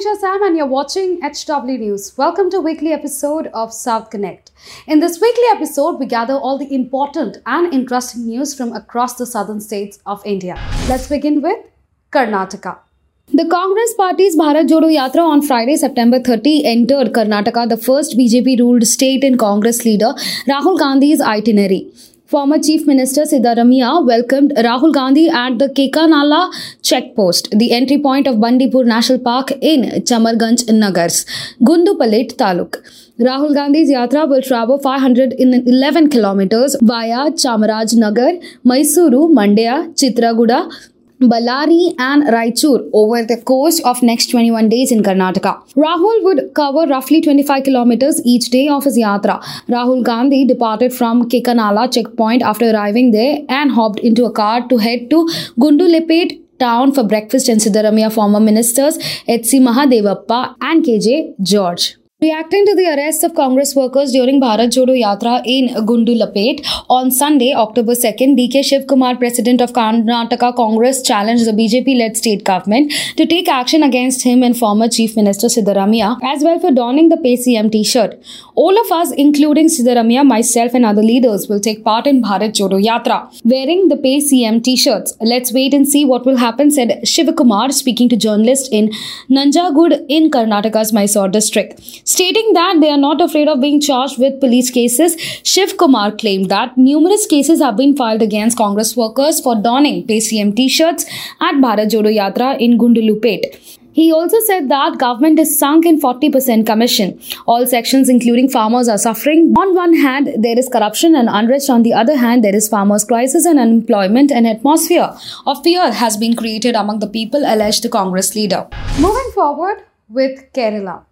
Anisha Sam and you're watching HW News. Welcome to weekly episode of South Connect. In this weekly episode, we gather all the important and interesting news from across the southern states of India. Let's begin with Karnataka. The Congress Party's Bharat Jodo Yatra on Friday, September 30, entered Karnataka, the first BJP ruled state in Congress leader Rahul Gandhi's itinerary. Former Chief Minister Siddharamaiah welcomed Rahul Gandhi at the Kekanala checkpost, the entry point of Bandipur National Park in Chamarganj Nagars, Gundlupet Taluk. Rahul Gandhi's yatra will travel 511 kilometers via Chamaraj Nagar, Mysuru, Mandya, Chitradurga, Ballari and Raichur over the course of next 21 days in Karnataka. Rahul would cover roughly 25 kilometers each day of his yatra. Rahul Gandhi departed from Kekanala checkpoint after arriving there and hopped into a car to head to Gundlupet town for breakfast and Siddharamaiah former ministers H.C. Mahadevappa and K.J. George. Reacting to the arrest of Congress workers during Bharat Jodo Yatra in Gundlupet on Sunday, October 2nd, DK Shiv Kumar, president of Karnataka Congress, challenged the BJP-led state government to take action against him and former Chief Minister Siddharamaiah, as well for donning the Pay CM t-shirt. All of us, including Siddharamaiah, myself and other leaders, will take part in Bharat Jodo Yatra, wearing the Pay CM t-shirts. Let's wait and see what will happen, said Shiv Kumar, speaking to journalists in Nanjangud in Karnataka's Mysore district. Stating that they are not afraid of being charged with police cases, Shiv Kumar claimed that numerous cases have been filed against Congress workers for donning PCM t-shirts at Bharat Jodo Yatra in Gundlupet. He also said that government is sunk in 40% commission. All sections including farmers are suffering. On one hand, there is corruption and unrest. On the other hand, there is farmers crisis and unemployment. An atmosphere of fear has been created among the people, alleged the Congress leader. Moving forward with Kerala.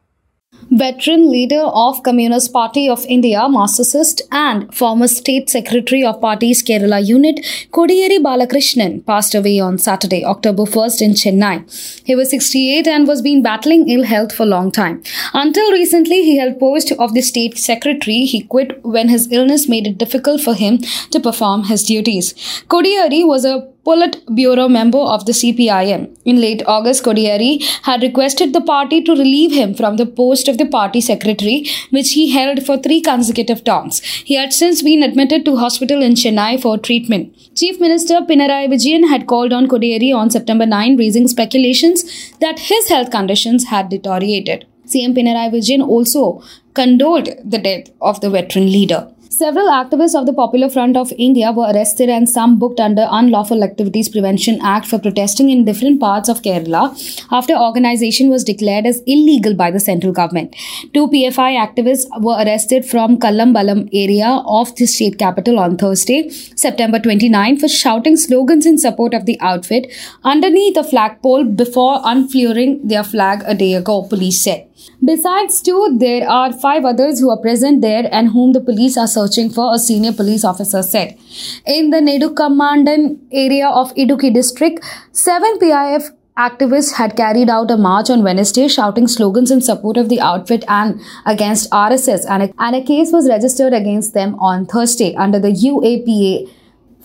Veteran leader of Communist Party of India, Marxist and former state secretary of party's Kerala unit, Kodiyeri Balakrishnan, passed away on Saturday, October 1st in Chennai. He was 68 and was been battling ill health for a long time. Until recently, he held post of the state secretary. He quit when his illness made it difficult for him to perform his duties. Kodiyeri was a Politburo member of the CPIM. In late August, Kodiyeri had requested the party to relieve him from the post of the party secretary, which he held for three consecutive terms. He had since been admitted to hospital in Chennai for treatment. Chief Minister Pinarayi Vijayan had called on Kodiyeri on September 9, raising speculations that his health conditions had deteriorated. CM Pinarayi Vijayan also condoled the death of the veteran leader. Several activists of the Popular Front of India were arrested and some booked under Unlawful Activities Prevention Act for protesting in different parts of Kerala after organization was declared as illegal by the central government. Two PFI activists were arrested from Kallambalam area of the state capital on Thursday, September 29 for shouting slogans in support of the outfit underneath a flagpole before unfurling their flag a day ago, police said. Besides two, there are five others who are present there and whom the police are searching for, a senior police officer said. In the Nedumkandam area of Idukki district, seven PIF activists had carried out a march on Wednesday shouting slogans in support of the outfit and against RSS, and a, and a case was registered against them on Thursday under the UAPA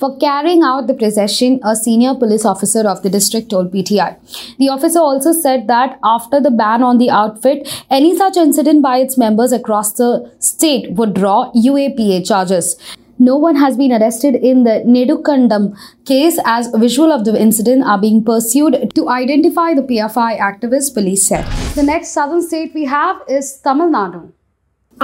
for carrying out the procession, a senior police officer of the district told PTI. The officer also said that after the ban on the outfit, any such incident by its members across the state would draw UAPA charges. No one has been arrested in the Nedumkandam case as visual of the incident are being pursued to identify the PFI activists, police said. The next southern state we have is Tamil Nadu.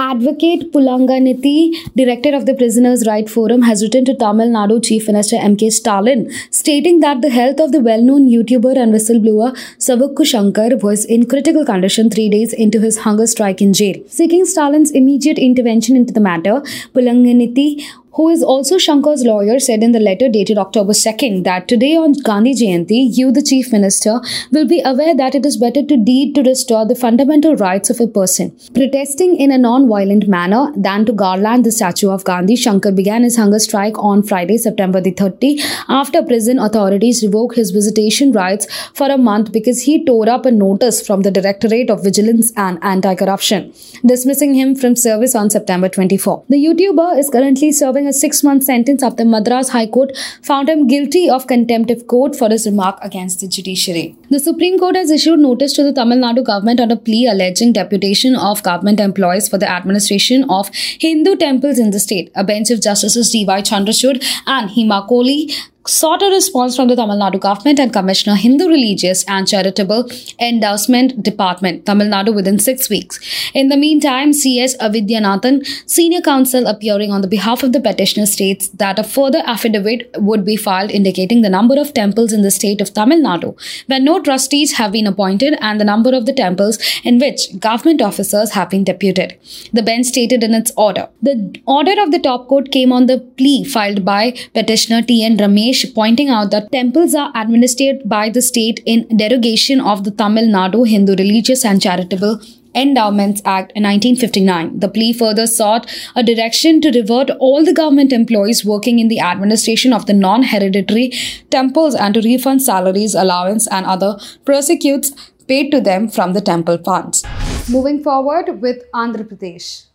Advocate Pugalenthi, director of the Prisoners' Right Forum, has written to Tamil Nadu Chief Minister M.K. Stalin, stating that the health of the well-known YouTuber and whistleblower Savukku Shankar was in critical condition three days into his hunger strike in jail. Seeking Stalin's immediate intervention into the matter, Pugalenthi who is also Shankar's lawyer, said in the letter dated October 2nd that today on Gandhi Jayanti, you, the Chief Minister, will be aware that it is better to deed to restore the fundamental rights of a person. Protesting in a non-violent manner than to garland the statue of Gandhi, Shankar began his hunger strike on Friday, September the 30, after prison authorities revoked his visitation rights for a month because he tore up a notice from the Directorate of Vigilance and Anti-Corruption, dismissing him from service on September 24. The YouTuber is currently serving serving a six month sentence after Madras High Court found him guilty of contempt of court for his remark against the judiciary. The Supreme Court has issued notice to the Tamil Nadu government on a plea alleging deputation of government employees for the administration of Hindu temples in the state. A bench of Justices D.Y. Chandrachud and Hema Kohli sought a response from the Tamil Nadu government and Commissioner Hindu Religious and Charitable Endowment Department, Tamil Nadu, within six weeks. In the meantime, C.S. Vaidyanathan, senior counsel appearing on the behalf of the petitioner, states that a further affidavit would be filed indicating the number of temples in the state of Tamil Nadu, where no trustees have been appointed, and the number of the temples in which government officers have been deputed. The bench stated in its order. The order of the top court came on the plea filed by petitioner T.N. Ramesh pointing out that temples are administered by the state in derogation of the Tamil Nadu Hindu Religious and Charitable Endowments Act in 1959. The plea further sought a direction to revert all the government employees working in the administration of the non hereditary temples and to refund salaries, allowance, and other prosecutes paid to them from the temple funds. Moving forward with Andhra Pradesh.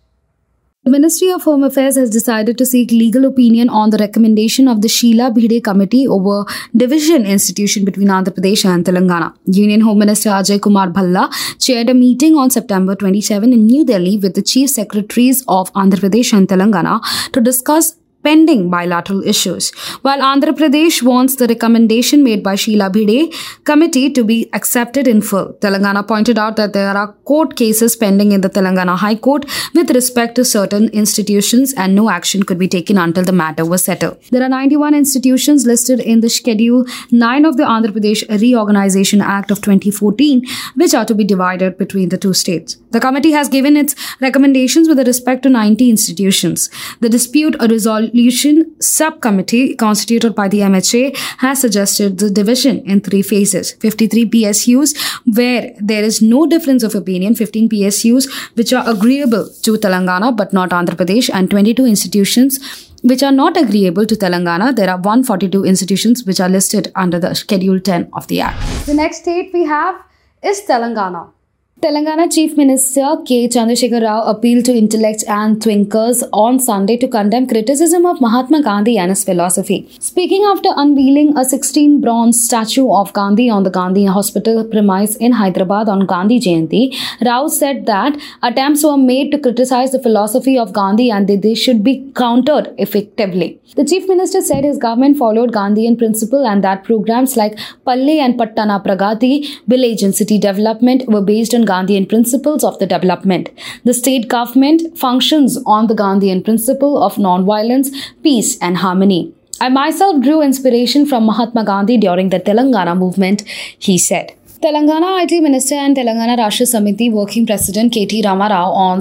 The Ministry of Home Affairs has decided to seek legal opinion on the recommendation of the Sheela Bhide Committee over division institution between Andhra Pradesh and Telangana. Union Home Minister Ajay Kumar Bhalla chaired a meeting on September 27 in New Delhi with the Chief Secretaries of Andhra Pradesh and Telangana to discuss pending bilateral issues. While Andhra Pradesh wants the recommendation made by Sheela Bhide committee to be accepted in full, Telangana pointed out that there are court cases pending in the Telangana High Court with respect to certain institutions and no action could be taken until the matter was settled. There are 91 institutions listed in the Schedule 9 of the Andhra Pradesh Reorganization Act of 2014 which are to be divided between the two states. The committee has given its recommendations with respect to 90 institutions. The dispute resolution Resolution Subcommittee constituted by the MHA has suggested the division in three phases 53 PSUs, where there is no difference of opinion, 15 PSUs, which are agreeable to Telangana but not Andhra Pradesh, and 22 institutions which are not agreeable to Telangana. There are 142 institutions which are listed under the Schedule 10 of the Act. The next state we have is Telangana. Telangana Chief Minister K. Chandrasekhar Rao appealed to intellects and thinkers on Sunday to condemn criticism of Mahatma Gandhi and his philosophy. Speaking after unveiling a 16 bronze statue of Gandhi on the Gandhi Hospital premise in Hyderabad on Gandhi Jayanti, Rao said that attempts were made to criticize the philosophy of Gandhi and that they should be countered effectively. The Chief Minister said his government followed Gandhian principle and that programs like Palle and Pattana Pragati, village and city development were based on Gandhian principles of the development. The state government functions on the Gandhian principle of non-violence, peace, and harmony. I myself drew inspiration from Mahatma Gandhi during the Telangana movement, he said. Telangana IT Minister and Telangana Rashtra Samithi Working President KT Rama Rao on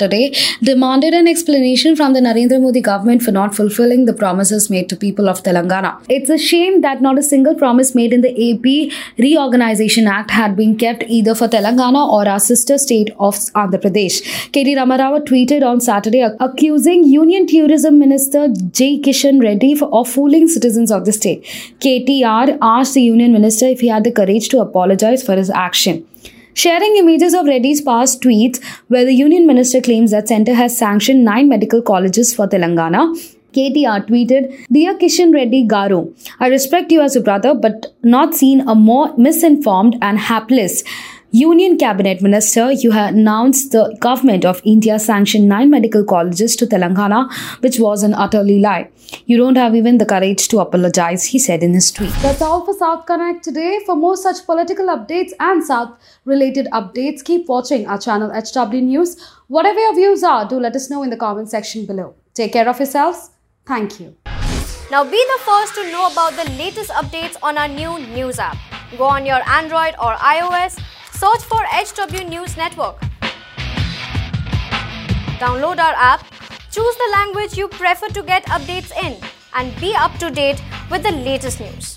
Saturday demanded an explanation from the Narendra Modi government for not fulfilling the promises made to people of Telangana. It's a shame that not a single promise made in the AP Reorganization Act had been kept either for Telangana or our sister state of Andhra Pradesh. KT Rama Rao tweeted on Saturday accusing Union Tourism Minister J. Kishan Reddy for, of fooling citizens of the state. KTR asked the Union Minister if he had the courage to apologize for his action. Sharing images of Reddy's past tweets, where the union minister claims that center has sanctioned nine medical colleges for Telangana, KTR tweeted, Dear Kishan Reddy Garu, I respect you as a brother, but not seen a more misinformed and hapless Union Cabinet Minister, you have announced the government of India sanctioned nine medical colleges to Telangana, which was an utterly lie. You don't have even the courage to apologize, he said in his tweet. That's all for South Connect today. For more such political updates and South related updates, keep watching our channel HW News. Whatever your views are, do let us know in the comment section below. Take care of yourselves. Thank you. Now be the first to know about the latest updates on our new news app. Go on your Android or iOS Search for HW News Network. Download our app, choose the language you prefer to get updates in, and be up to date with the latest news.